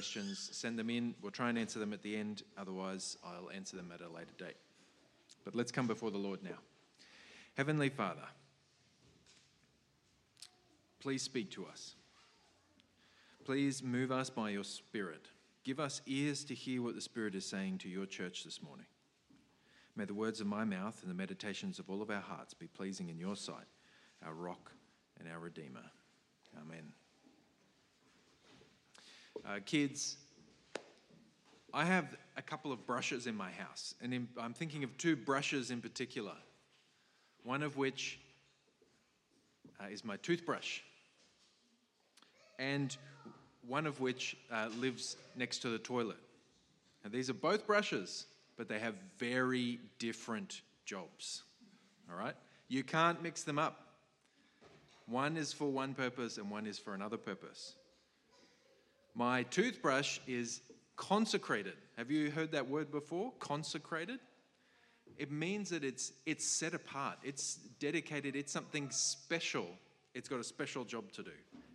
questions, send them in. We'll try and answer them at the end. Otherwise, I'll answer them at a later date. But let's come before the Lord now. Heavenly Father, please speak to us. Please move us by your Spirit. Give us ears to hear what the Spirit is saying to your church this morning. May the words of my mouth and the meditations of all of our hearts be pleasing in your sight, our rock and our Redeemer. Amen. Uh, kids, I have a couple of brushes in my house, and in, I'm thinking of two brushes in particular. One of which uh, is my toothbrush, and one of which uh, lives next to the toilet. And these are both brushes, but they have very different jobs. All right? You can't mix them up. One is for one purpose and one is for another purpose. My toothbrush is consecrated. Have you heard that word before? Consecrated? It means that it's, it's set apart, it's dedicated, it's something special. It's got a special job to do.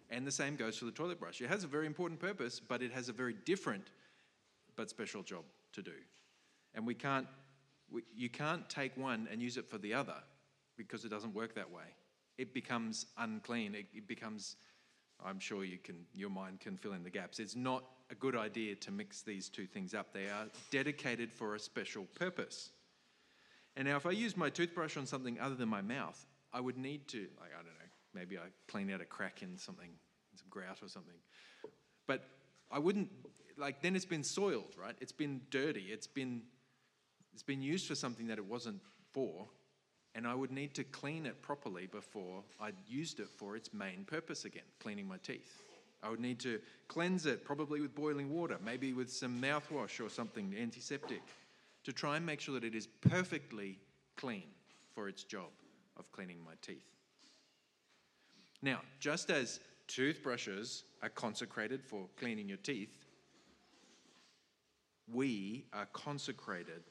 And the same goes for the toilet brush. It has a very important purpose, but it has a very different but special job to do. And we can't, we, you can't take one and use it for the other because it doesn't work that way. It becomes unclean. It, it becomes, I'm sure you can, your mind can fill in the gaps. It's not a good idea to mix these two things up. They are dedicated for a special purpose. And now, if I use my toothbrush on something other than my mouth, I would need to, like, I don't know, maybe I clean out a crack in something, some grout or something. But I wouldn't, like, then it's been soiled, right? It's been dirty. It's been, it's been used for something that it wasn't for. And I would need to clean it properly before I used it for its main purpose again, cleaning my teeth. I would need to cleanse it, probably with boiling water, maybe with some mouthwash or something antiseptic, to try and make sure that it is perfectly clean for its job of cleaning my teeth. Now, just as toothbrushes are consecrated for cleaning your teeth, we are consecrated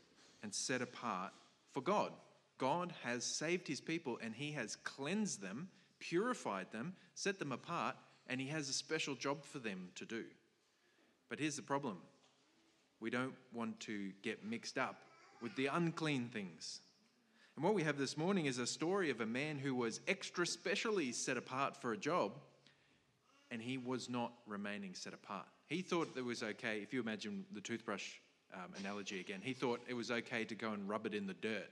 and set apart for God. God has saved his people and he has cleansed them, purified them, set them apart, and he has a special job for them to do. But here's the problem we don't want to get mixed up with the unclean things. And what we have this morning is a story of a man who was extra specially set apart for a job, and he was not remaining set apart. He thought it was okay, if you imagine the toothbrush um, analogy again, he thought it was okay to go and rub it in the dirt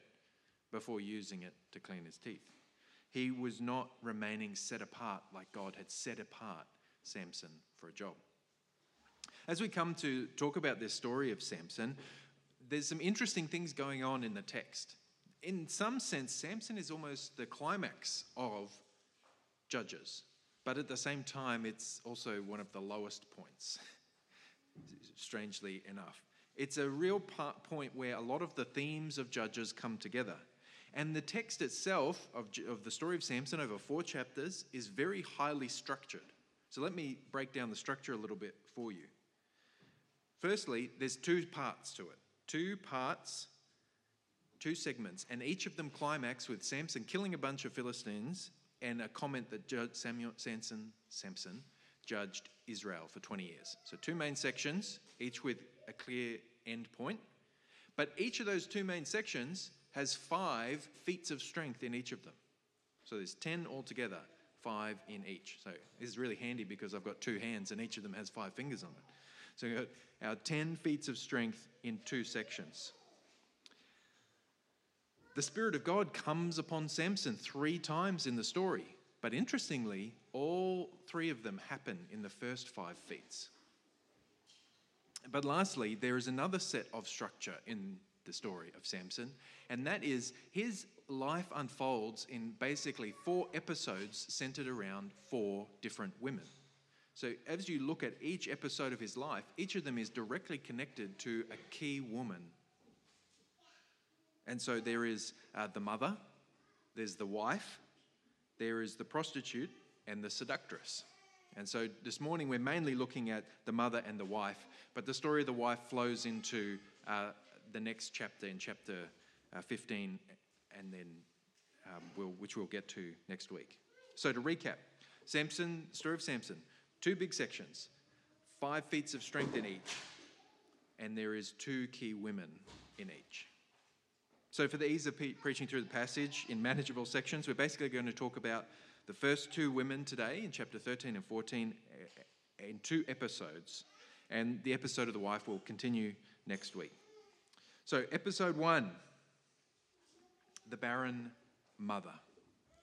before using it to clean his teeth. He was not remaining set apart like God had set apart Samson for a job. As we come to talk about this story of Samson, there's some interesting things going on in the text. In some sense, Samson is almost the climax of Judges, but at the same time, it's also one of the lowest points, strangely enough. It's a real point where a lot of the themes of Judges come together. And the text itself of, of the story of Samson over four chapters is very highly structured. So let me break down the structure a little bit for you. Firstly, there's two parts to it. Two parts, two segments, and each of them climax with Samson killing a bunch of Philistines and a comment that Samuel Samson, Samson judged Israel for 20 years. So two main sections, each with a clear end point. But each of those two main sections has five feats of strength in each of them. So there's 10 altogether, five in each. So this is really handy because I've got two hands and each of them has five fingers on it. So we've got our 10 feats of strength in two sections. The Spirit of God comes upon Samson three times in the story, but interestingly, all three of them happen in the first five feats. But lastly, there is another set of structure in the story of Samson, and that is his life unfolds in basically four episodes centered around four different women. So, as you look at each episode of his life, each of them is directly connected to a key woman. And so, there is uh, the mother, there's the wife, there is the prostitute, and the seductress. And so, this morning we're mainly looking at the mother and the wife, but the story of the wife flows into uh, the next chapter in chapter uh, 15, and then um, we'll, which we'll get to next week. So to recap, Samson, story of Samson, two big sections, five feats of strength in each, and there is two key women in each. So, for the ease of pe- preaching through the passage in manageable sections, we're basically going to talk about the first two women today in chapter 13 and 14 eh, in two episodes, and the episode of the wife will continue next week. So, episode one the barren mother.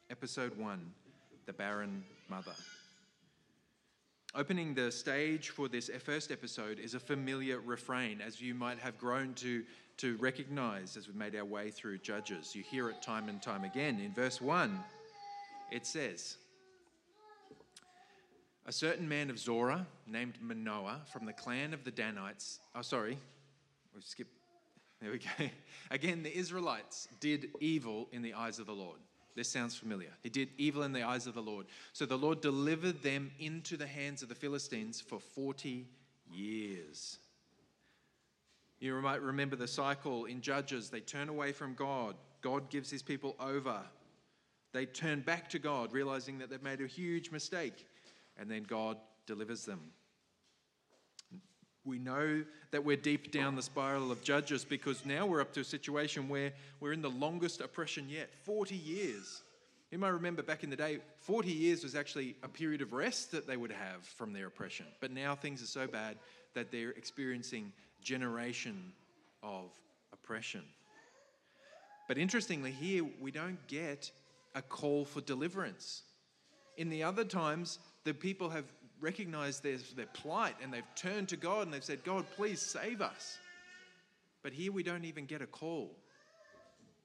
Episode one the barren mother. Opening the stage for this first episode is a familiar refrain, as you might have grown to, to recognize as we've made our way through Judges. You hear it time and time again. In verse 1, it says, A certain man of Zorah named Manoah from the clan of the Danites. Oh, sorry, we skipped. There we go. Again, the Israelites did evil in the eyes of the Lord. This sounds familiar. He did evil in the eyes of the Lord. So the Lord delivered them into the hands of the Philistines for 40 years. You might remember the cycle in Judges. They turn away from God. God gives his people over. They turn back to God, realizing that they've made a huge mistake. And then God delivers them. We know that we're deep down the spiral of Judges because now we're up to a situation where we're in the longest oppression yet 40 years. You might remember back in the day, 40 years was actually a period of rest that they would have from their oppression. But now things are so bad that they're experiencing generation of oppression. But interestingly, here we don't get a call for deliverance. In the other times, the people have recognized their, their plight and they've turned to God and they've said, God, please save us. But here we don't even get a call.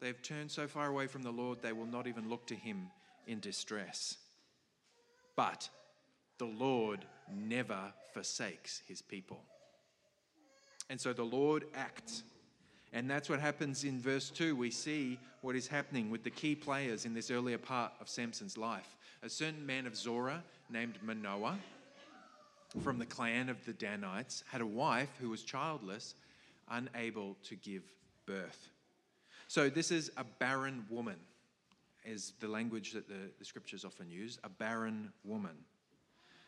They've turned so far away from the Lord, they will not even look to Him in distress. But the Lord never forsakes His people. And so the Lord acts. And that's what happens in verse 2. We see what is happening with the key players in this earlier part of Samson's life. A certain man of Zorah named Manoah from the clan of the Danites had a wife who was childless, unable to give birth. So, this is a barren woman, is the language that the, the scriptures often use a barren woman.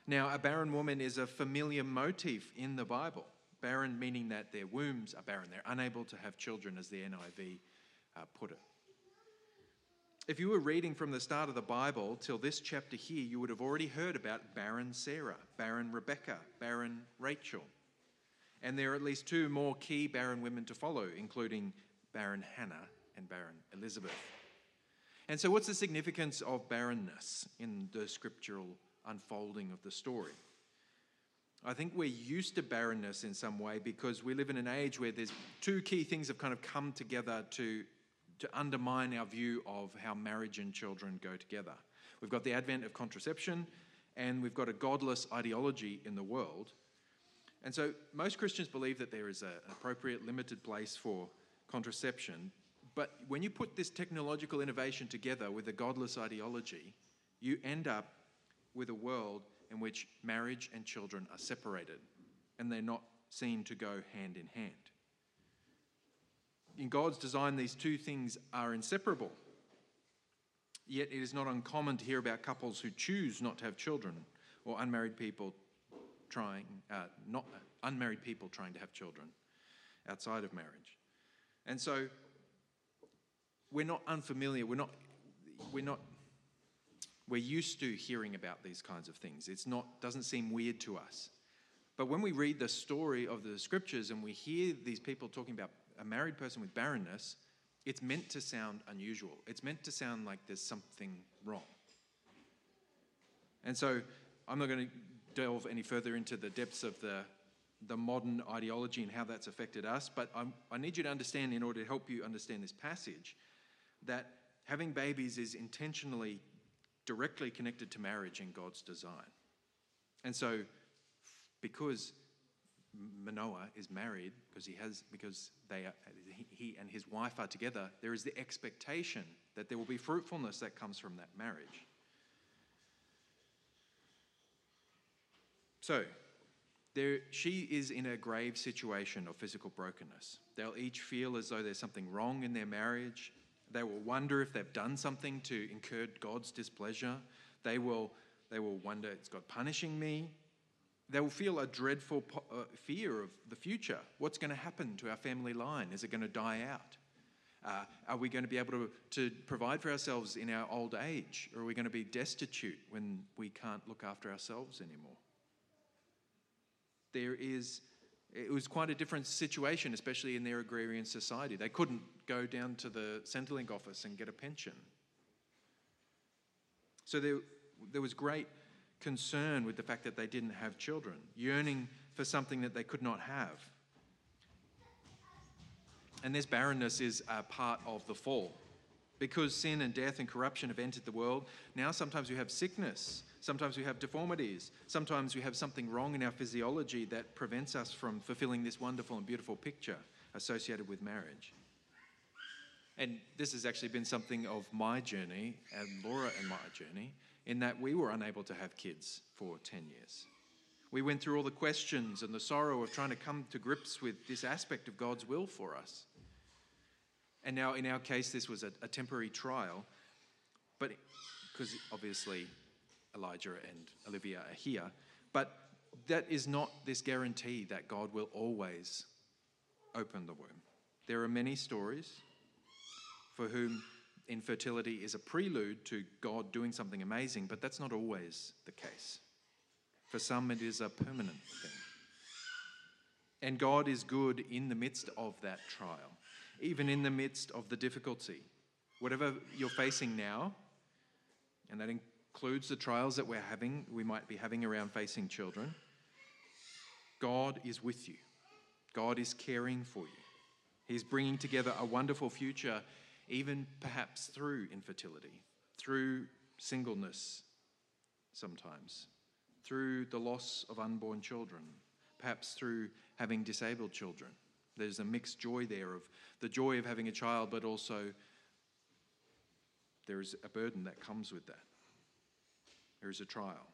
Now, a barren woman is a familiar motif in the Bible. Barren meaning that their wombs are barren, they're unable to have children, as the NIV uh, put it. If you were reading from the start of the Bible till this chapter here, you would have already heard about barren Sarah, barren Rebecca, barren Rachel. And there are at least two more key barren women to follow, including barren Hannah and barren Elizabeth. And so, what's the significance of barrenness in the scriptural unfolding of the story? I think we're used to barrenness in some way because we live in an age where there's two key things have kind of come together to to undermine our view of how marriage and children go together. We've got the advent of contraception, and we've got a godless ideology in the world. And so, most Christians believe that there is a, an appropriate, limited place for contraception. But when you put this technological innovation together with a godless ideology, you end up with a world in which marriage and children are separated and they're not seen to go hand in hand in God's design, these two things are inseparable. Yet it is not uncommon to hear about couples who choose not to have children or unmarried people trying, uh, not unmarried people trying to have children outside of marriage. And so we're not unfamiliar, we're not, we're not, we're used to hearing about these kinds of things. It's not, doesn't seem weird to us. But when we read the story of the scriptures and we hear these people talking about a married person with barrenness, it's meant to sound unusual. It's meant to sound like there's something wrong. And so I'm not going to delve any further into the depths of the, the modern ideology and how that's affected us, but I'm, I need you to understand, in order to help you understand this passage, that having babies is intentionally directly connected to marriage in God's design. And so, because Manoah is married because he has because they are, he and his wife are together. There is the expectation that there will be fruitfulness that comes from that marriage. So, there, she is in a grave situation of physical brokenness. They'll each feel as though there's something wrong in their marriage. They will wonder if they've done something to incur God's displeasure. They will, they will wonder, is God punishing me? They will feel a dreadful po- uh, fear of the future. What's going to happen to our family line? Is it going to die out? Uh, are we going to be able to, to provide for ourselves in our old age? Or are we going to be destitute when we can't look after ourselves anymore? There is, it was quite a different situation, especially in their agrarian society. They couldn't go down to the Centrelink office and get a pension. So there, there was great concern with the fact that they didn't have children, yearning for something that they could not have. And this barrenness is a part of the fall. Because sin and death and corruption have entered the world, now sometimes we have sickness, sometimes we have deformities, sometimes we have something wrong in our physiology that prevents us from fulfilling this wonderful and beautiful picture associated with marriage. And this has actually been something of my journey, and Laura and my journey, in that we were unable to have kids for 10 years. We went through all the questions and the sorrow of trying to come to grips with this aspect of God's will for us. And now, in our case, this was a, a temporary trial, but because obviously Elijah and Olivia are here, but that is not this guarantee that God will always open the womb. There are many stories for whom infertility is a prelude to God doing something amazing, but that's not always the case. For some, it is a permanent thing. And God is good in the midst of that trial, even in the midst of the difficulty. Whatever you're facing now, and that includes the trials that we're having, we might be having around facing children, God is with you. God is caring for you. He's bringing together a wonderful future, even perhaps through infertility, through singleness sometimes, through the loss of unborn children, perhaps through having disabled children. There's a mixed joy there of the joy of having a child, but also there is a burden that comes with that. There is a trial.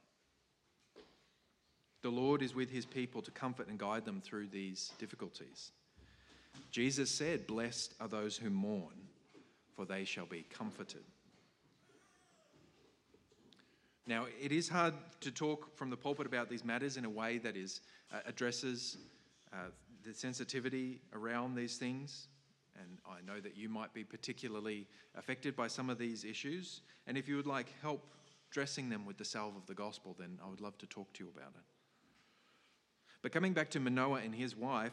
The Lord is with his people to comfort and guide them through these difficulties. Jesus said, Blessed are those who mourn, for they shall be comforted. Now, it is hard to talk from the pulpit about these matters in a way that is uh, addresses uh, the sensitivity around these things. And I know that you might be particularly affected by some of these issues. And if you would like help dressing them with the salve of the gospel, then I would love to talk to you about it. But coming back to Manoah and his wife,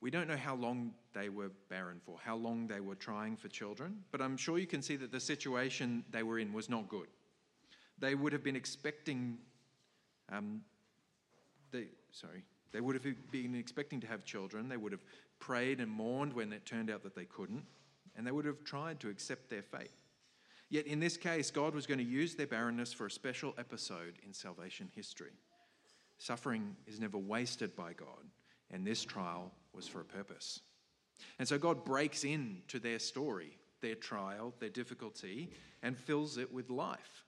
we don't know how long they were barren for, how long they were trying for children, but I'm sure you can see that the situation they were in was not good they would have been expecting, um, they, sorry, they would have been expecting to have children. They would have prayed and mourned when it turned out that they couldn't, and they would have tried to accept their fate. Yet in this case, God was going to use their barrenness for a special episode in salvation history. Suffering is never wasted by God, and this trial was for a purpose. And so God breaks into their story, their trial, their difficulty, and fills it with life.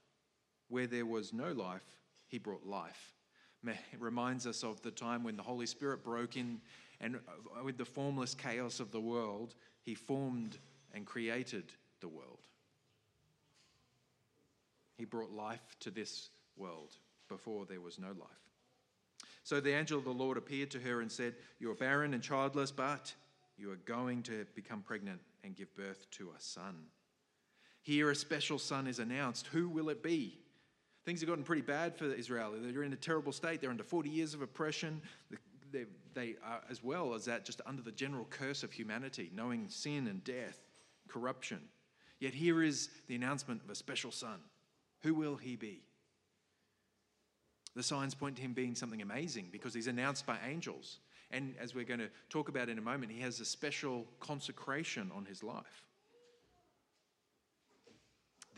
Where there was no life, he brought life. It reminds us of the time when the Holy Spirit broke in and uh, with the formless chaos of the world, he formed and created the world. He brought life to this world before there was no life. So the angel of the Lord appeared to her and said, You are barren and childless, but you are going to become pregnant and give birth to a son. Here, a special son is announced. Who will it be? Things have gotten pretty bad for Israel. They're in a terrible state. They're under 40 years of oppression. They, they are, as well as that, just under the general curse of humanity, knowing sin and death, corruption. Yet here is the announcement of a special son. Who will he be? The signs point to him being something amazing because he's announced by angels. And as we're going to talk about in a moment, he has a special consecration on his life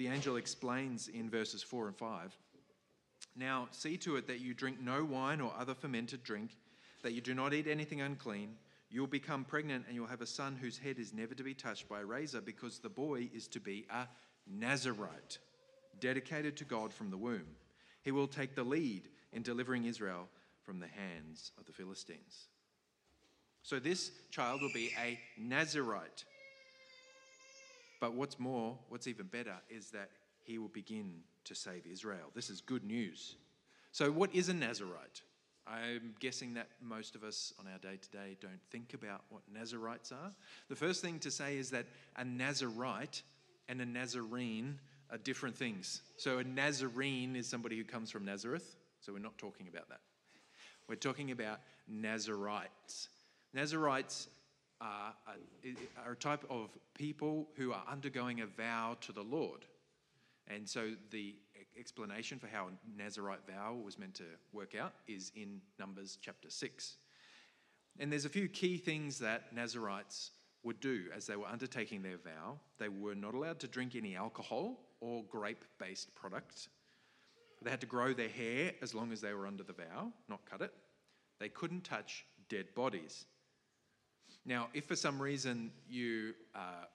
the angel explains in verses 4 and 5 Now see to it that you drink no wine or other fermented drink, that you do not eat anything unclean. You'll become pregnant and you'll have a son whose head is never to be touched by a razor, because the boy is to be a Nazarite, dedicated to God from the womb. He will take the lead in delivering Israel from the hands of the Philistines. So, this child will be a Nazarite. But what's more, what's even better, is that he will begin to save Israel. This is good news. So, what is a Nazarite? I'm guessing that most of us on our day to day don't think about what Nazarites are. The first thing to say is that a Nazarite and a Nazarene are different things. So, a Nazarene is somebody who comes from Nazareth, so we're not talking about that. We're talking about Nazarites. Nazarites are a, are a type of people who are undergoing a vow to the Lord. And so the explanation for how a Nazarite vow was meant to work out is in Numbers chapter 6. And there's a few key things that Nazarites would do as they were undertaking their vow. They were not allowed to drink any alcohol or grape based products. They had to grow their hair as long as they were under the vow, not cut it. They couldn't touch dead bodies. Now, if for some reason you uh,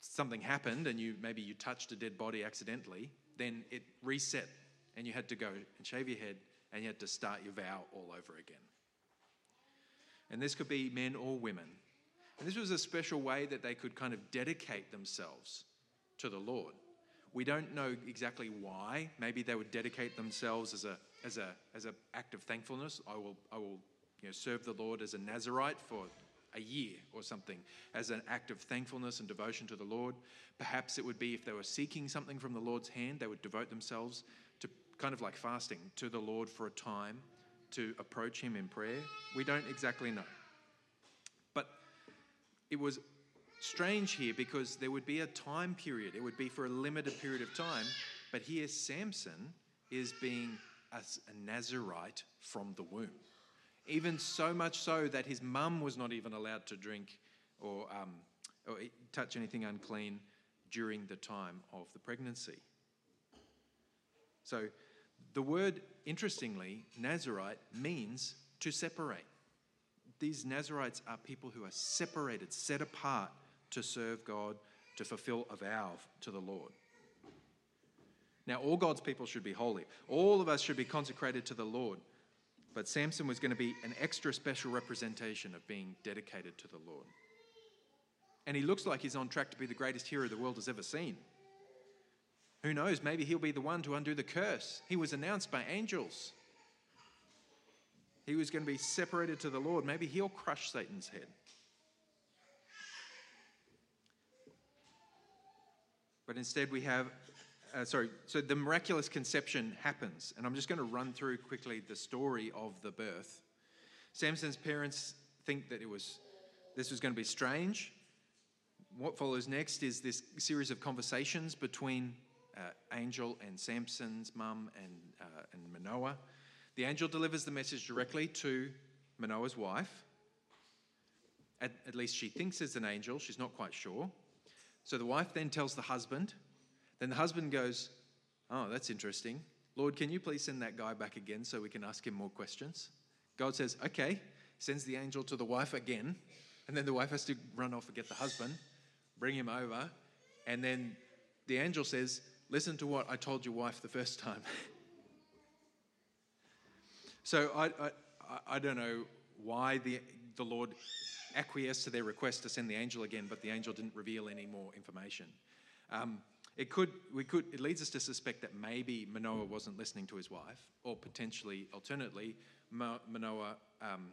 something happened and you maybe you touched a dead body accidentally, then it reset and you had to go and shave your head and you had to start your vow all over again. And this could be men or women. And this was a special way that they could kind of dedicate themselves to the Lord. We don't know exactly why. Maybe they would dedicate themselves as a as a as an act of thankfulness. I will I will you know, serve the Lord as a Nazarite for a year or something as an act of thankfulness and devotion to the Lord. Perhaps it would be if they were seeking something from the Lord's hand, they would devote themselves to kind of like fasting to the Lord for a time to approach Him in prayer. We don't exactly know. It was strange here because there would be a time period, it would be for a limited period of time. But here, Samson is being a, Nazarite from the womb. Even so much so that his mum was not even allowed to drink or, um, or touch anything unclean during the time of the pregnancy. So, the word, interestingly, Nazarite, means to separate. These Nazarites are people who are separated, set apart to serve God, to fulfill a vow to the Lord. Now, all God's people should be holy. All of us should be consecrated to the Lord. But Samson was going to be an extra special representation of being dedicated to the Lord. And he looks like he's on track to be the greatest hero the world has ever seen. Who knows? Maybe he'll be the one to undo the curse. He was announced by angels. He was going to be separated to the Lord. Maybe he'll crush Satan's head. But instead, we have uh, sorry, so the miraculous conception happens, and I'm just going to run through quickly the story of the birth. Samson's parents think that it was this was going to be strange. What follows next is this series of conversations between uh, Angel and Samson's mum and, uh, and Manoah. The angel delivers the message directly to Manoah's wife. At, at least she thinks it's an angel, she's not quite sure. So the wife then tells the husband, then the husband goes, Oh, that's interesting. Lord, can you please send that guy back again so we can ask him more questions? God says, Okay, sends the angel to the wife again. And then the wife has to run off and get the husband, bring him over. And then the angel says, Listen to what I told your wife the first time. so I, I, I don't know why the, the Lord acquiesced to their request to send the angel again, but the angel didn't reveal any more information. Um, it could, we could, it leads us to suspect that maybe Manoah wasn't listening to his wife, or potentially, alternately, Manoah, um,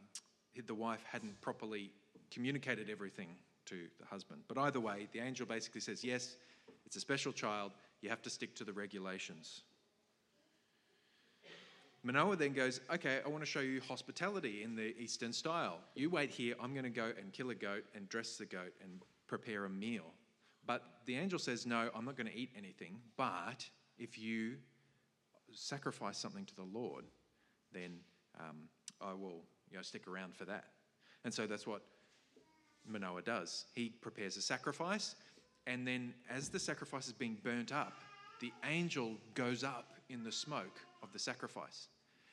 the wife hadn't properly communicated everything to the husband. But either way, the angel basically says, yes, it's a special child, you have to stick to the regulations. Manoah then goes, Okay, I want to show you hospitality in the Eastern style. You wait here, I'm going to go and kill a goat and dress the goat and prepare a meal. But the angel says, No, I'm not going to eat anything. But if you sacrifice something to the Lord, then um, I will you know, stick around for that. And so that's what Manoah does. He prepares a sacrifice, and then as the sacrifice is being burnt up, the angel goes up in the smoke of the sacrifice.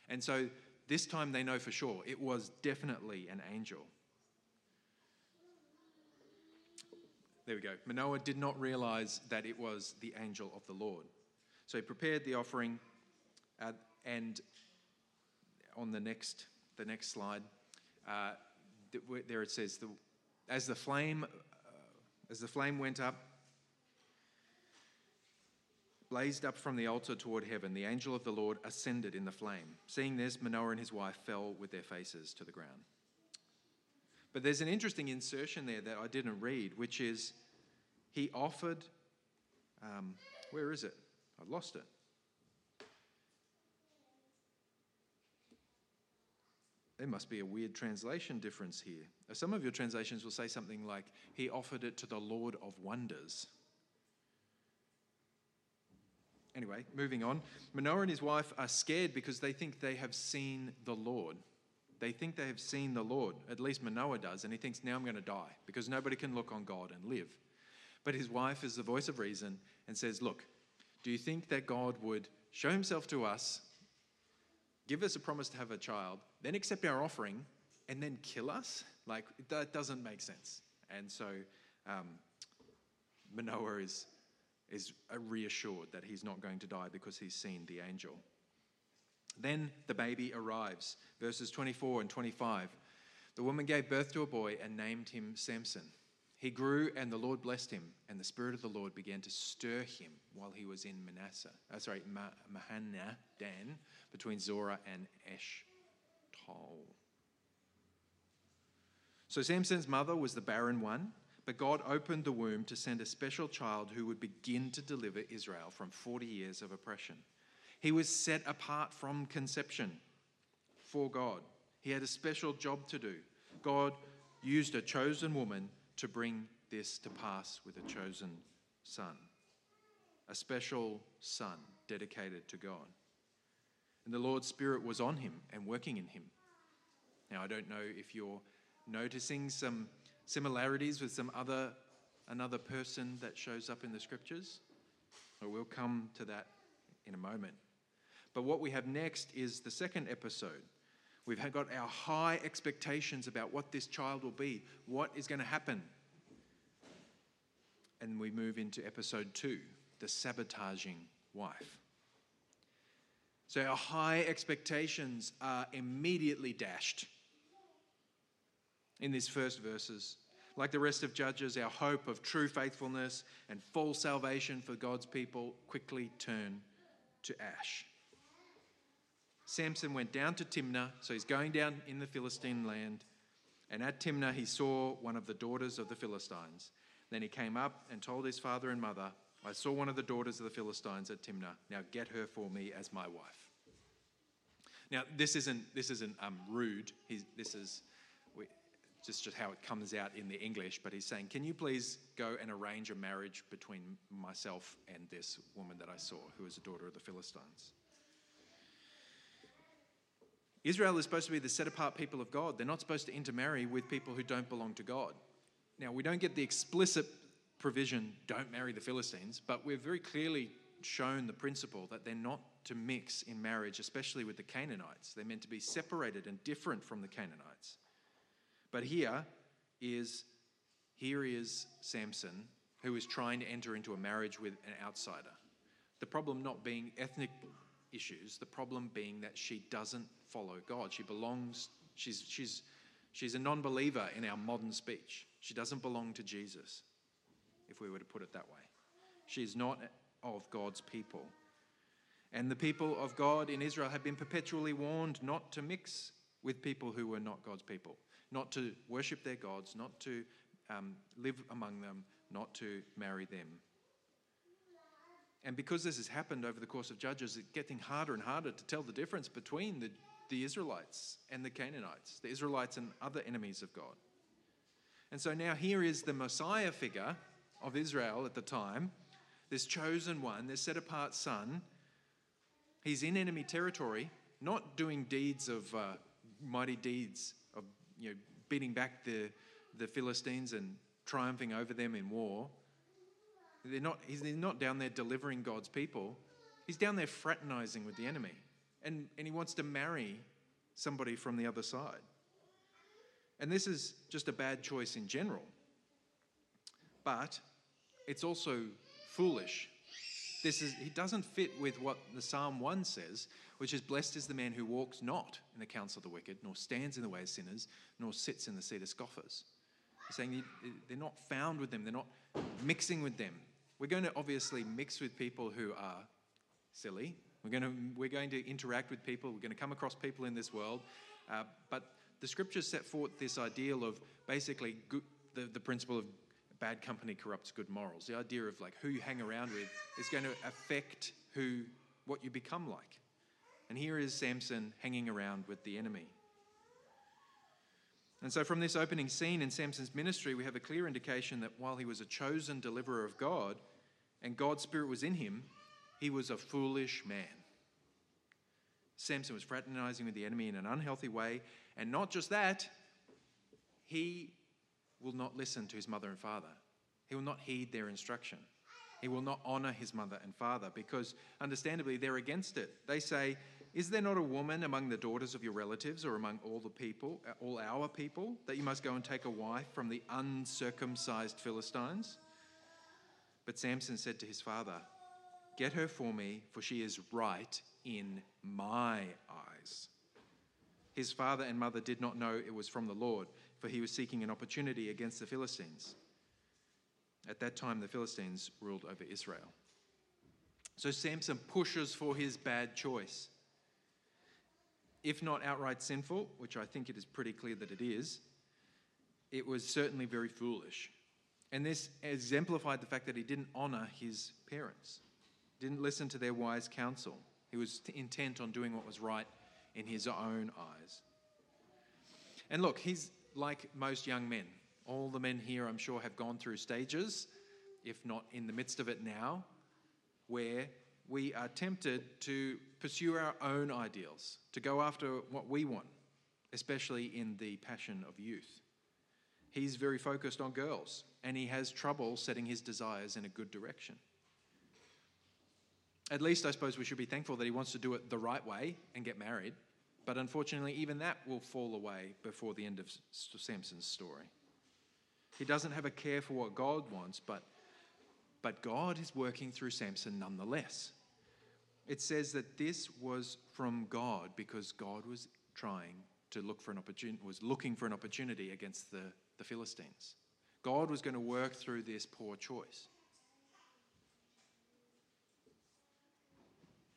And so this time they know for sure it was definitely an angel. There we go. Manoah did not realize that it was the angel of the Lord. So he prepared the offering, uh, and on the next, the next slide, uh, there it says, the, as the flame, uh, as the flame went up, blazed up from the altar toward heaven. The angel of the Lord ascended in the flame. Seeing this, Manoah and his wife fell with their faces to the ground. But there's an interesting insertion there that I didn't read, which is he offered. Um, where is it? I've lost it. There must be a weird translation difference here. Some of your translations will say something like, He offered it to the Lord of wonders. Anyway, moving on. Manoah and his wife are scared because they think they have seen the Lord. They think they have seen the Lord. At least Manoah does, and he thinks, now I'm going to die because nobody can look on God and live. But his wife is the voice of reason and says, Look, do you think that God would show himself to us, give us a promise to have a child, then accept our offering, and then kill us? Like, that doesn't make sense. And so um, Manoah is is reassured that he's not going to die because he's seen the angel. Then the baby arrives. Verses 24 and 25. The woman gave birth to a boy and named him Samson. He grew, and the Lord blessed him, and the Spirit of the Lord began to stir him while he was in Manasseh, uh, sorry, Mahaneh Dan, between Zorah and Eshtaol. So Samson's mother was the barren one but God opened the womb to send a special child who would begin to deliver Israel from 40 years of oppression. He was set apart from conception for God. He had a special job to do. God used a chosen woman to bring this to pass with a chosen son, a special son dedicated to God. And the Lord's Spirit was on him and working in him. Now, I don't know if you're noticing some similarities with some other another person that shows up in the scriptures. But we'll come to that in a moment. But what we have next is the second episode. We've got our high expectations about what this child will be, what is going to happen. And we move into episode two the sabotaging wife. So our high expectations are immediately dashed in these first verses. Like the rest of Judges, our hope of true faithfulness and full salvation for God's people quickly turn to ash. Samson went down to Timnah, so he's going down in the Philistine land. And at Timnah, he saw one of the daughters of the Philistines. Then he came up and told his father and mother, I saw one of the daughters of the Philistines at Timnah. Now get her for me as my wife. Now, this isn't, this isn't um, rude. He's, this is just, just how it comes out in the English, but he's saying, Can you please go and arrange a marriage between myself and this woman that I saw, who is a daughter of the Philistines? Israel is supposed to be the set apart people of God. They're not supposed to intermarry with people who don't belong to God. Now, we don't get the explicit provision, don't marry the Philistines, but we're very clearly shown the principle that they're not to mix in marriage, especially with the Canaanites. They're meant to be separated and different from the Canaanites. But here is here is Samson who is trying to enter into a marriage with an outsider. The problem not being ethnic issues, the problem being that she doesn't follow God. She belongs she's she's she's a non-believer in our modern speech. She doesn't belong to Jesus, if we were to put it that way. She is not of God's people. And the people of God in Israel have been perpetually warned not to mix with people who were not God's people not to worship their gods, not to um, live among them, not to marry them. And because this has happened over the course of Judges, it's getting harder and harder to tell the difference between the, the Israelites and the Canaanites, the Israelites and other enemies of God. And so now here is the Messiah figure of Israel at the time, this chosen one, this set apart son. He's in enemy territory, not doing deeds of uh, mighty deeds you know, beating back the, the Philistines and triumphing over them in war. They're not, he's not down there delivering God's people. He's down there fraternizing with the enemy. And, and he wants to marry somebody from the other side. And this is just a bad choice in general. But it's also foolish. This is, he doesn't fit with what the Psalm 1 says, which is blessed is the man who walks not in the counsel of the wicked, nor stands in the way of sinners, nor sits in the seat of scoffers. He's saying they're not found with them, they're not mixing with them. We're going to obviously mix with people who are silly. We're going to, we're going to interact with people. We're going to come across people in this world. Uh, but the scriptures set forth this ideal of basically good, the, the principle of bad company corrupts good morals. The idea of like who you hang around with is going to affect who, what you become like. And here is Samson hanging around with the enemy. And so, from this opening scene in Samson's ministry, we have a clear indication that while he was a chosen deliverer of God and God's Spirit was in him, he was a foolish man. Samson was fraternizing with the enemy in an unhealthy way. And not just that, he will not listen to his mother and father. He will not heed their instruction. He will not honor his mother and father because, understandably, they're against it. They say, Is there not a woman among the daughters of your relatives or among all the people, uh, all our people, that you must go and take a wife from the uncircumcised Philistines? But Samson said to his father, Get her for me, for she is right in my eyes. His father and mother did not know it was from the Lord, for he was seeking an opportunity against the Philistines. At that time, the Philistines ruled over Israel. So Samson pushes for his bad choice. If not outright sinful, which I think it is pretty clear that it is, it was certainly very foolish. And this exemplified the fact that he didn't honor his parents didn't listen to their wise counsel. He was intent on doing what was right in his own eyes. And look, he's like most young men. All the men here, I'm sure, have gone through stages, if not in the midst of it now, where we are tempted to pursue our own ideals, to go after what we want, especially in the passion of youth. He's very focused on girls, and he has trouble setting his desires in a good direction. At least I suppose we should be thankful that he wants to do it the right way and get married. But unfortunately, even that will fall away before the end of Samson's story. He doesn't have a care for what God wants, but, but God is working through Samson nonetheless. It says that this was from God because God was trying to look for an opportunity, was looking for an opportunity against the, the Philistines. God was going to work through this poor choice.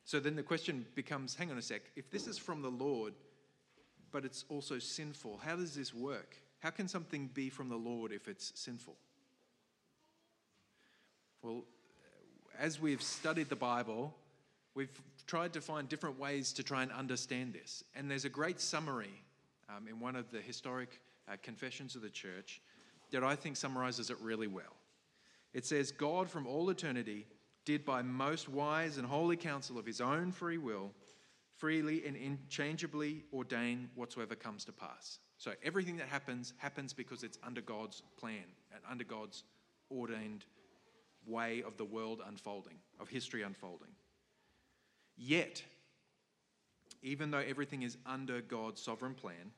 So then the question becomes hang on a sec, if this is from the Lord, but it's also sinful, how does this work? How can something be from the Lord if it's sinful? Well, as we've studied the Bible, we've tried to find different ways to try and understand this. And there's a great summary um, in one of the historic uh, confessions of the church that I think summarizes it really well. It says, God from all eternity did by most wise and holy counsel of his own free will, freely and inchangeably ordain whatsoever comes to pass. So everything that happens happens because it's under God's plan and under God's ordained way of the world unfolding, of history unfolding. Yet, even though everything is under God's sovereign plan,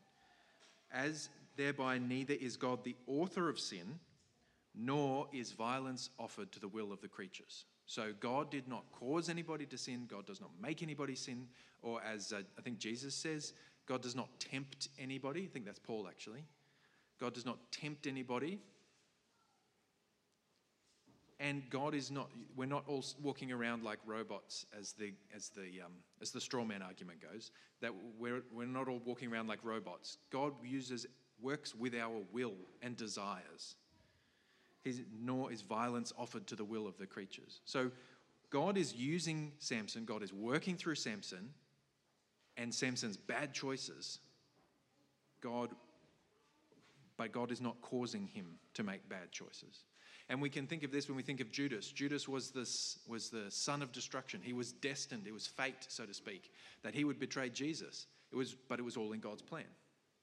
as thereby neither is God the author of sin, nor is violence offered to the will of the creatures. So God did not cause anybody to sin. God does not make anybody sin. Or as uh, I think Jesus says, God does not tempt anybody. I think that's Paul actually. God does not tempt anybody. And God is not, we're not all walking around like robots, as the, as the, um, as the straw man argument goes, that we're, we're not all walking around like robots. God uses, works with our will and desires nor is violence offered to the will of the creatures. So God is using Samson, God is working through Samson and Samson's bad choices. God, but God is not causing him to make bad choices. And we can think of this when we think of Judas. Judas was, this, was the son of destruction. He was destined, it was fate, so to speak, that he would betray Jesus. It was, but it was all in God's plan.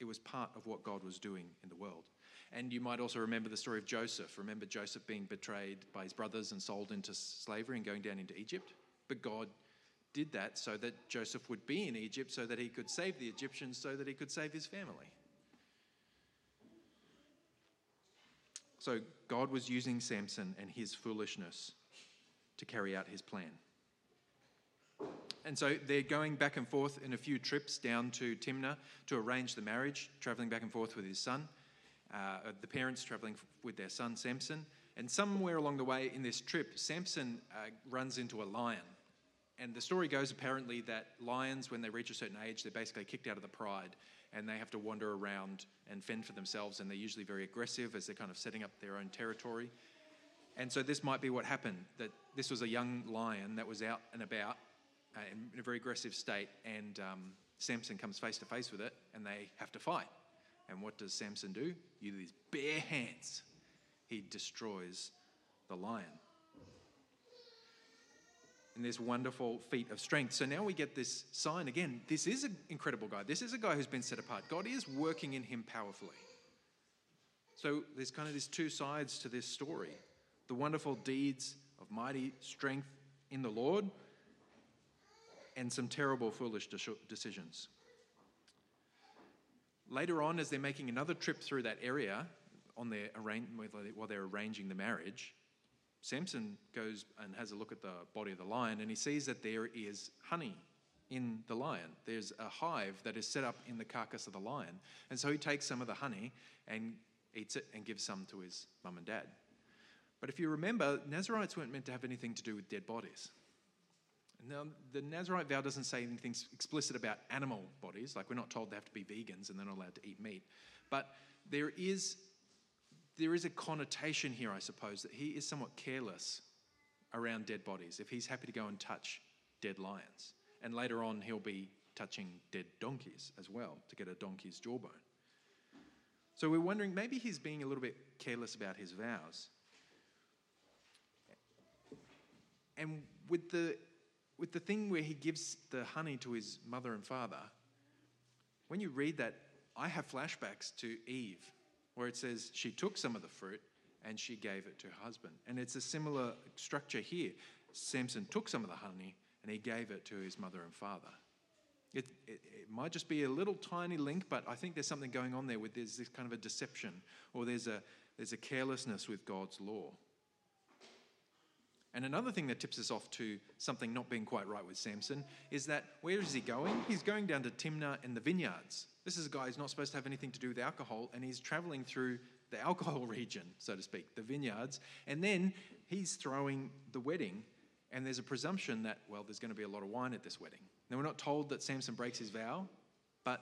It was part of what God was doing in the world. And you might also remember the story of Joseph. Remember Joseph being betrayed by his brothers and sold into slavery and going down into Egypt? But God did that so that Joseph would be in Egypt so that he could save the Egyptians, so that he could save his family. So God was using Samson and his foolishness to carry out his plan. And so they're going back and forth in a few trips down to Timnah to arrange the marriage, traveling back and forth with his son uh, the parents traveling with their son Samson. And somewhere along the way in this trip, Samson uh, runs into a lion. And the story goes apparently that lions, when they reach a certain age, they're basically kicked out of the pride and they have to wander around and fend for themselves. And they're usually very aggressive as they're kind of setting up their own territory. And so this might be what happened that this was a young lion that was out and about uh, in a very aggressive state, and um, Samson comes face to face with it, and they have to fight. And what does Samson do? With his bare hands, he destroys the lion. In this wonderful feat of strength. So now we get this sign again. This is an incredible guy. This is a guy who's been set apart. God is working in him powerfully. So there's kind of these two sides to this story the wonderful deeds of mighty strength in the Lord, and some terrible, foolish decisions. Later on, as they're making another trip through that area on their while they're arranging the marriage, Samson goes and has a look at the body of the lion, and he sees that there is honey in the lion. There's a hive that is set up in the carcass of the lion. And so he takes some of the honey and eats it and gives some to his mum and dad. But if you remember, Nazarites weren't meant to have anything to do with dead bodies. Now, the Nazarite vow doesn't say anything explicit about animal bodies, like we're not told they have to be vegans and they're not allowed to eat meat. But there is, there is a connotation here, I suppose, that he is somewhat careless around dead bodies if he's happy to go and touch dead lions. And later on, he'll be touching dead donkeys as well to get a donkey's jawbone. So we're wondering maybe he's being a little bit careless about his vows. And with the, with the thing where he gives the honey to his mother and father, when you read that, I have flashbacks to Eve, where it says she took some of the fruit and she gave it to her husband. And it's a similar structure here. Samson took some of the honey and he gave it to his mother and father. It, it, it, might just be a little tiny link, but I think there's something going on there with there's this kind of a deception or there's a, there's a carelessness with God's law. And another thing that tips us off to something not being quite right with Samson is that where is he going? He's going down to Timnah and the vineyards. This is a guy who's not supposed to have anything to do with alcohol, and he's traveling through the alcohol region, so to speak, the vineyards. And then he's throwing the wedding, and there's a presumption that, well, there's going to be a lot of wine at this wedding. Now, we're not told that Samson breaks his vow, but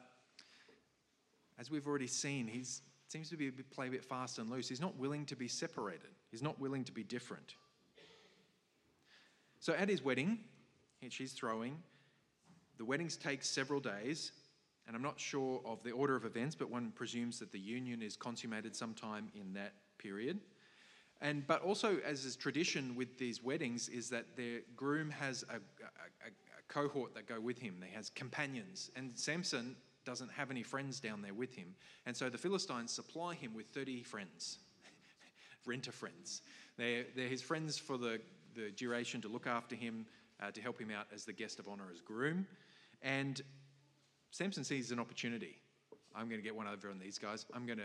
as we've already seen, he seems to be a bit, play a bit fast and loose. He's not willing to be separated, he's not willing to be different. So at his wedding, she's throwing. The weddings take several days, and I'm not sure of the order of events, but one presumes that the union is consummated sometime in that period. And but also, as is tradition with these weddings, is that the groom has a, a, a, cohort that go with him. He has companions, and Samson doesn't have any friends down there with him, and so the Philistines supply him with thirty friends, renter friends. They're, they're his friends for the the duration to look after him, uh, to help him out as the guest of honor as groom. And Samson sees an opportunity. I'm going to get one over on these guys. I'm going to,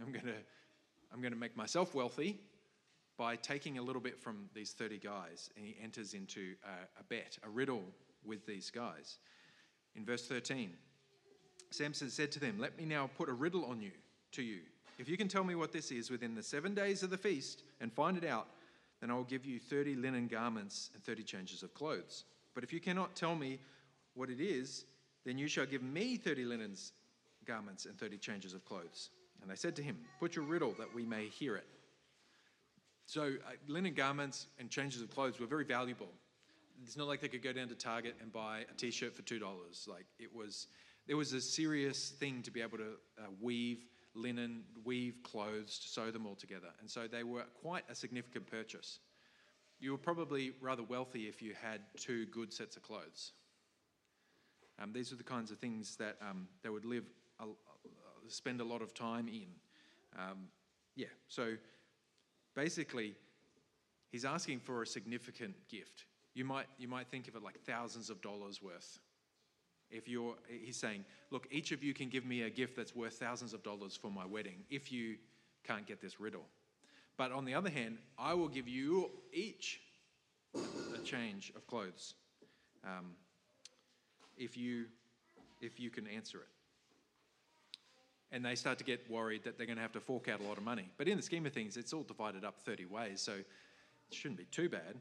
I'm going to, I'm going to make myself wealthy by taking a little bit from these 30 guys. And he enters into a, a bet, a riddle with these guys. In verse 13, Samson said to them, Let me now put a riddle on you, to you. If you can tell me what this is within the seven days of the feast and find it out, then I will give you 30 linen garments and 30 changes of clothes. But if you cannot tell me what it is, then you shall give me 30 linens, garments, and 30 changes of clothes. And they said to him, Put your riddle that we may hear it. So, uh, linen garments and changes of clothes were very valuable. It's not like they could go down to Target and buy a t shirt for $2. Like, it was, it was a serious thing to be able to uh, weave linen, weave clothes to sew them all together. And so they were quite a significant purchase. You were probably rather wealthy if you had two good sets of clothes. Um, these are the kinds of things that um, they would live, uh, spend a lot of time in. Um, yeah, so basically, he's asking for a significant gift. You might, you might think of it like thousands of dollars worth if you're, he's saying, look, each of you can give me a gift that's worth thousands of dollars for my wedding if you can't get this riddle. But on the other hand, I will give you each a change of clothes um, if, you, if you can answer it. and they start to get worried that they're going to have to fork out a lot of money. But in the scheme of things, it's all divided up 30 ways, so it shouldn't be too bad.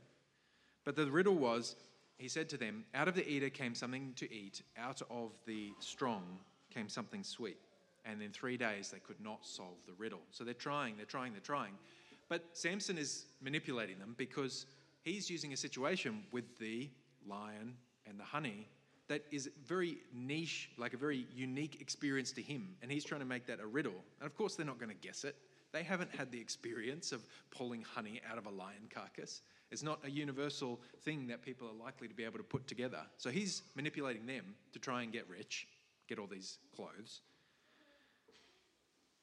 But the riddle was he said to them, Out of the eater came something to eat, out of the strong came something sweet. And in three days, they could not solve the riddle. So they're trying, they're trying, they're trying. But Samson is manipulating them because he's using a situation with the lion and the honey that is very niche, like a very unique experience to him. And he's trying to make that a riddle. And of course, they're not going to guess it. They haven't had the experience of pulling honey out of a lion carcass. It's not a universal thing that people are likely to be able to put together. So he's manipulating them to try and get rich, get all these clothes.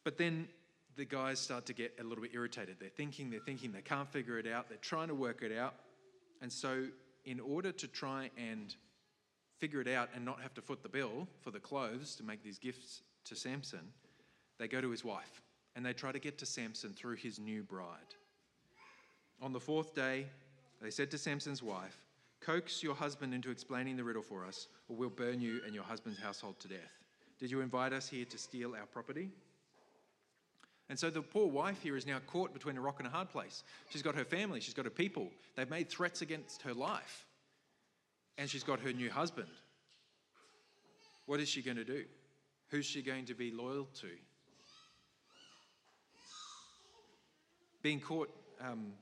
But then the guys start to get a little bit irritated. They're thinking, they're thinking, they can't figure it out, they're trying to work it out. And so, in order to try and figure it out and not have to foot the bill for the clothes to make these gifts to Samson, they go to his wife and they try to get to Samson through his new bride. On the fourth day, they said to Samson's wife, Coax your husband into explaining the riddle for us, or we'll burn you and your husband's household to death. Did you invite us here to steal our property? And so the poor wife here is now caught between a rock and a hard place. She's got her family, she's got her people. They've made threats against her life. And she's got her new husband. What is she going to do? Who's she going to be loyal to? Being caught, um,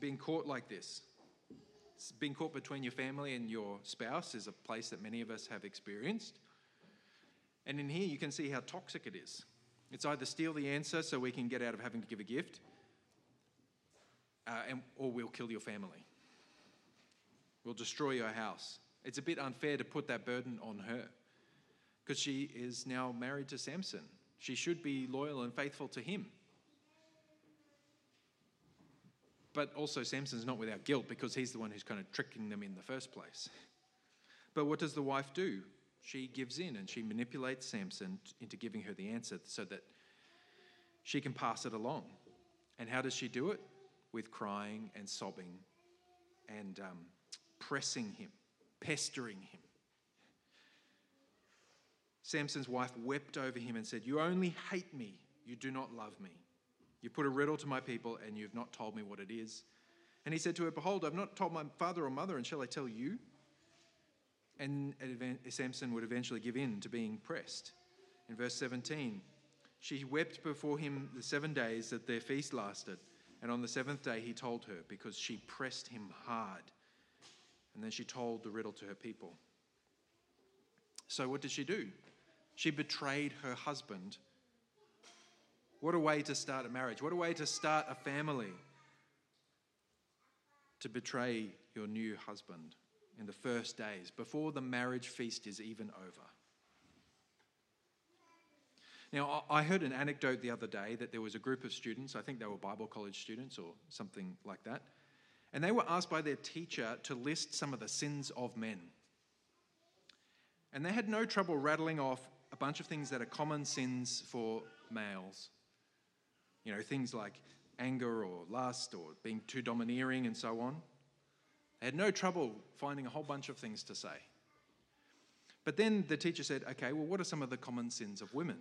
being caught like this, being caught between your family and your spouse is a place that many of us have experienced. And in here, you can see how toxic it is. It's either steal the answer so we can get out of having to give a gift, uh, and, or we'll kill your family. We'll destroy your house. It's a bit unfair to put that burden on her because she is now married to Samson. She should be loyal and faithful to him. But also, Samson's not without guilt because he's the one who's kind of tricking them in the first place. But what does the wife do? she gives in and she manipulates Samson into giving her the answer so that she can pass it along. And how does she do it? With crying and sobbing and um, pressing him, pestering him. Samson's wife wept over him and said, You only hate me, you do not love me. You put a riddle to my people, and you've not told me what it is. And he said to her, Behold, I've not told my father or mother, and shall I tell you? and Samson would eventually give in to being pressed. In verse 17, she wept before him the seven days that their feast lasted, and on the seventh day he told her because she pressed him hard. And then she told the riddle to her people. So, what did she do? She betrayed her husband. What a way to start a marriage. What a way to start a family. To betray your new husband in the first days, before the marriage feast is even over. Now, I heard an anecdote the other day that there was a group of students, I think they were Bible college students or something like that, and they were asked by their teacher to list some of the sins of men. And they had no trouble rattling off a bunch of things that are common sins for males. You know, things like anger or lust or being too domineering and so on. They had no trouble finding a whole bunch of things to say. But then the teacher said, okay, well, what are some of the common sins of women?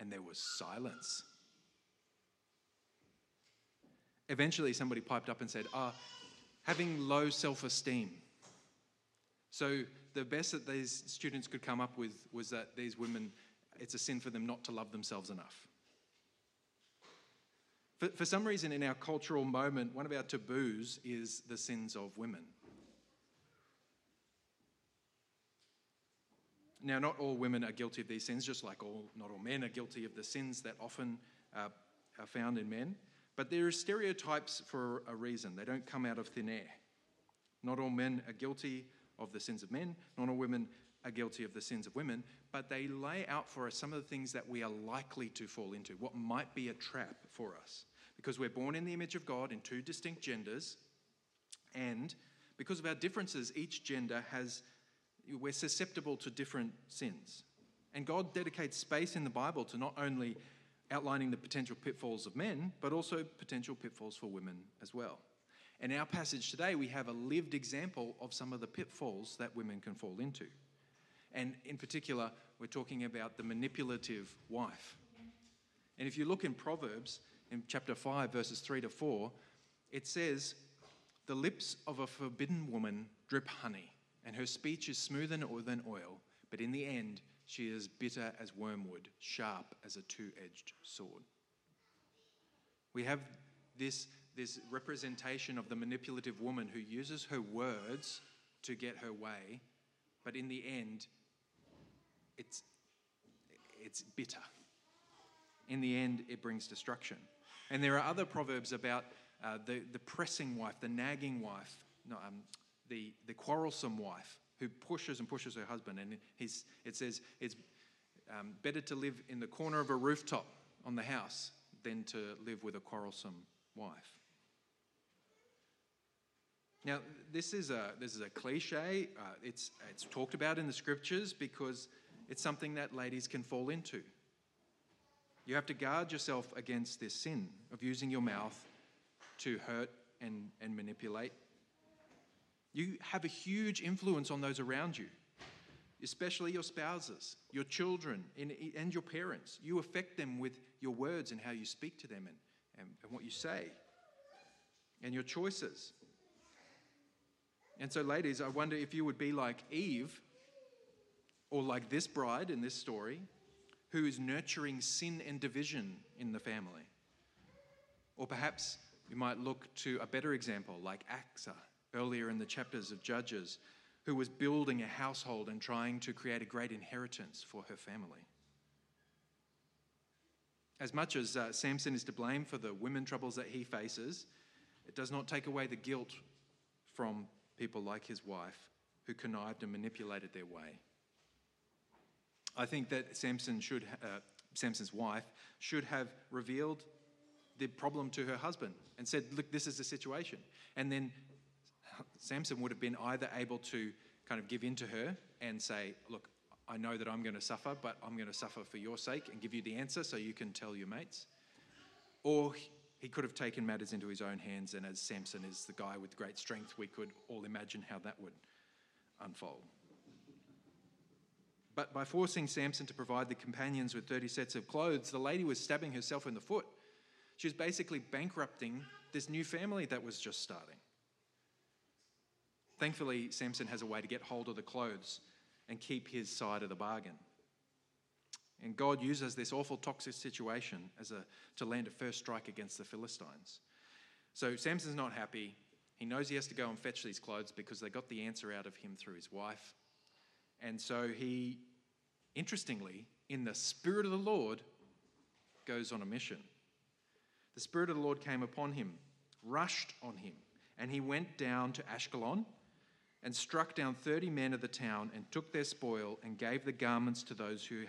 And there was silence. Eventually, somebody piped up and said, ah, having low self esteem. So, the best that these students could come up with was that these women, it's a sin for them not to love themselves enough. For, for some reason, in our cultural moment, one of our taboos is the sins of women. Now, not all women are guilty of these sins, just like all, not all men are guilty of the sins that often uh, are found in men. But there are stereotypes for a reason. They don't come out of thin air. Not all men are guilty of the sins of men, not all women are guilty of the sins of women, but they lay out for us some of the things that we are likely to fall into, what might be a trap for us because we're born in the image of God in two distinct genders, and because of our differences, each gender has, we're susceptible to different sins. And God dedicates space in the Bible to not only outlining the potential pitfalls of men, but also potential pitfalls for women as well. In our passage today, we have a lived example of some of the pitfalls that women can fall into. And in particular, we're talking about the manipulative wife. And if you look in Proverbs, in chapter 5, verses 3 to 4, it says, The lips of a forbidden woman drip honey, and her speech is smoother than oil, but in the end, she is bitter as wormwood, sharp as a two edged sword. We have this, this representation of the manipulative woman who uses her words to get her way, but in the end, it's, it's bitter. In the end, it brings destruction. And there are other proverbs about uh, the, the pressing wife, the nagging wife, no, um, the, the quarrelsome wife who pushes and pushes her husband. And he's, it says it's um, better to live in the corner of a rooftop on the house than to live with a quarrelsome wife. Now, this is a, this is a cliche. Uh, it's, it's talked about in the scriptures because it's something that ladies can fall into. You have to guard yourself against this sin of using your mouth to hurt and, and manipulate. You have a huge influence on those around you, especially your spouses, your children, and, your parents. You affect them with your words and how you speak to them and, and, and what you say and your choices. And so, ladies, I wonder if you would be like Eve or like this bride in this story who is nurturing sin and division in the family. Or perhaps you might look to a better example like Achsah earlier in the chapters of Judges, who was building a household and trying to create a great inheritance for her family. As much as uh, Samson is to blame for the women troubles that he faces, it does not take away the guilt from people like his wife who connived and manipulated their way. I think that Samson should, uh, Samson's wife should have revealed the problem to her husband and said, Look, this is the situation. And then Samson would have been either able to kind of give in to her and say, Look, I know that I'm going to suffer, but I'm going to suffer for your sake and give you the answer so you can tell your mates. Or he could have taken matters into his own hands, and as Samson is the guy with great strength, we could all imagine how that would unfold. But by forcing Samson to provide the companions with 30 sets of clothes, the lady was stabbing herself in the foot. She was basically bankrupting this new family that was just starting. Thankfully, Samson has a way to get hold of the clothes and keep his side of the bargain. And God uses this awful toxic situation as a, to land a first strike against the Philistines. So Samson's not happy. He knows he has to go and fetch these clothes because they got the answer out of him through his wife. And so he, interestingly, in the Spirit of the Lord, goes on a mission. The Spirit of the Lord came upon him, rushed on him, and he went down to Ashkelon and struck down 30 men of the town and took their spoil and gave the garments to those who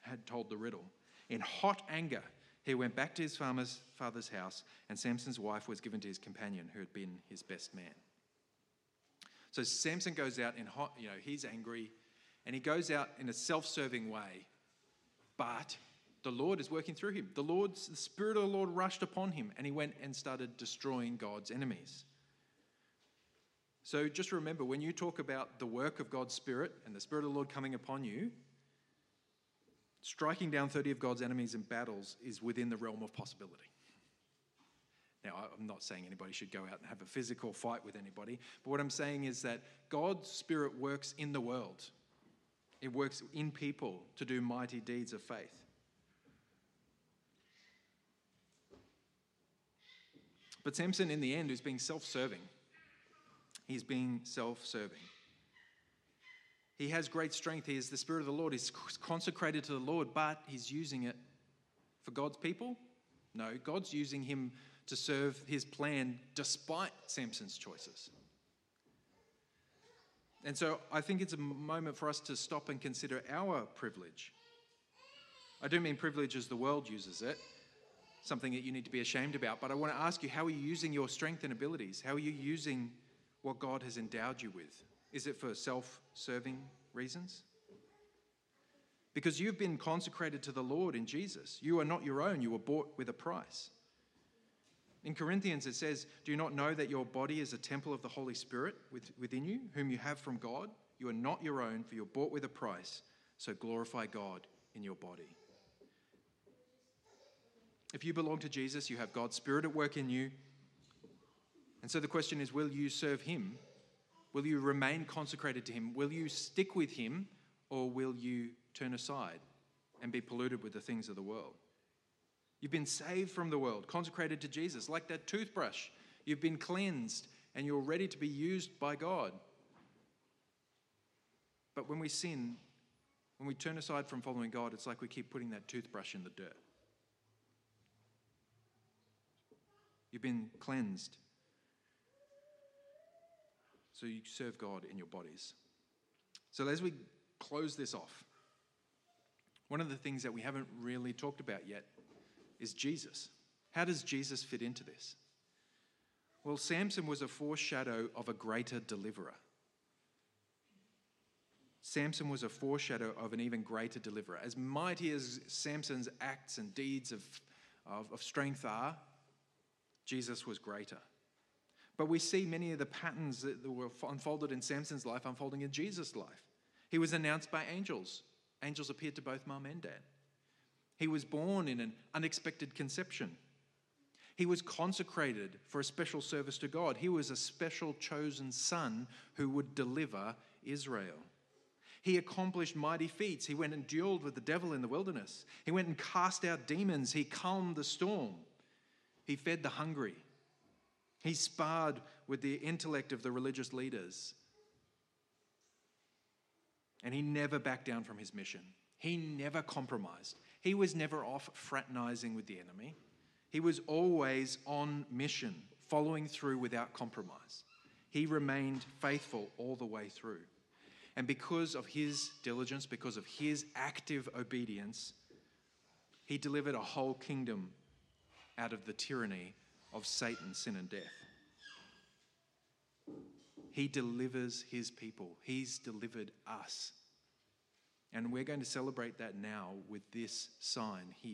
had told the riddle. In hot anger, he went back to his farmer's father's house, and Samson's wife was given to his companion, who had been his best man. So Samson goes out in hot, you know, he's angry, and he goes out in a self serving way, but the Lord is working through him. The Lord's the Spirit of the Lord rushed upon him, and he went and started destroying God's enemies. So just remember when you talk about the work of God's Spirit and the Spirit of the Lord coming upon you, striking down 30 of God's enemies in battles is within the realm of possibility. Now, I'm not saying anybody should go out and have a physical fight with anybody, but what I'm saying is that God's Spirit works in the world, it works in people to do mighty deeds of faith. But Samson, in the end, is being self serving. He's being self serving. He has great strength. He is the Spirit of the Lord. He's consecrated to the Lord, but he's using it for God's people? No, God's using him to serve his plan despite Samson's choices. And so I think it's a moment for us to stop and consider our privilege. I don't mean privilege as the world uses it, something that you need to be ashamed about, but I want to ask you how are you using your strength and abilities? How are you using what God has endowed you with? Is it for self serving reasons? Because you've been consecrated to the Lord in Jesus. You are not your own, you were bought with a price. In Corinthians, it says, Do you not know that your body is a temple of the Holy Spirit within you, whom you have from God? You are not your own, for you're bought with a price. So glorify God in your body. If you belong to Jesus, you have God's Spirit at work in you. And so the question is will you serve Him? Will you remain consecrated to Him? Will you stick with Him? Or will you turn aside and be polluted with the things of the world? You've been saved from the world, consecrated to Jesus, like that toothbrush. You've been cleansed and you're ready to be used by God. But when we sin, when we turn aside from following God, it's like we keep putting that toothbrush in the dirt. You've been cleansed. So you serve God in your bodies. So as we close this off, one of the things that we haven't really talked about yet is Jesus. How does Jesus fit into this? Well, Samson was a foreshadow of a greater deliverer. Samson was a foreshadow of an even greater deliverer. As mighty as Samson's acts and deeds of, of, of strength are, Jesus was greater. But we see many of the patterns that were unfolded in Samson's life unfolding in Jesus' life. He was announced by angels. Angels appeared to both mum and dad. He was born in an unexpected conception. He was consecrated for a special service to God. He was a special chosen son who would deliver Israel. He accomplished mighty feats. He went and dueled with the devil in the wilderness. He went and cast out demons. He calmed the storm. He fed the hungry. He sparred with the intellect of the religious leaders. And he never backed down from his mission. He never compromised. He was never off fraternizing with the enemy. He was always on mission, following through without compromise. He remained faithful all the way through. And because of his diligence, because of his active obedience, he delivered a whole kingdom out of the tyranny of Satan, sin, and death. He delivers his people, he's delivered us. And we're going to celebrate that now with this sign here.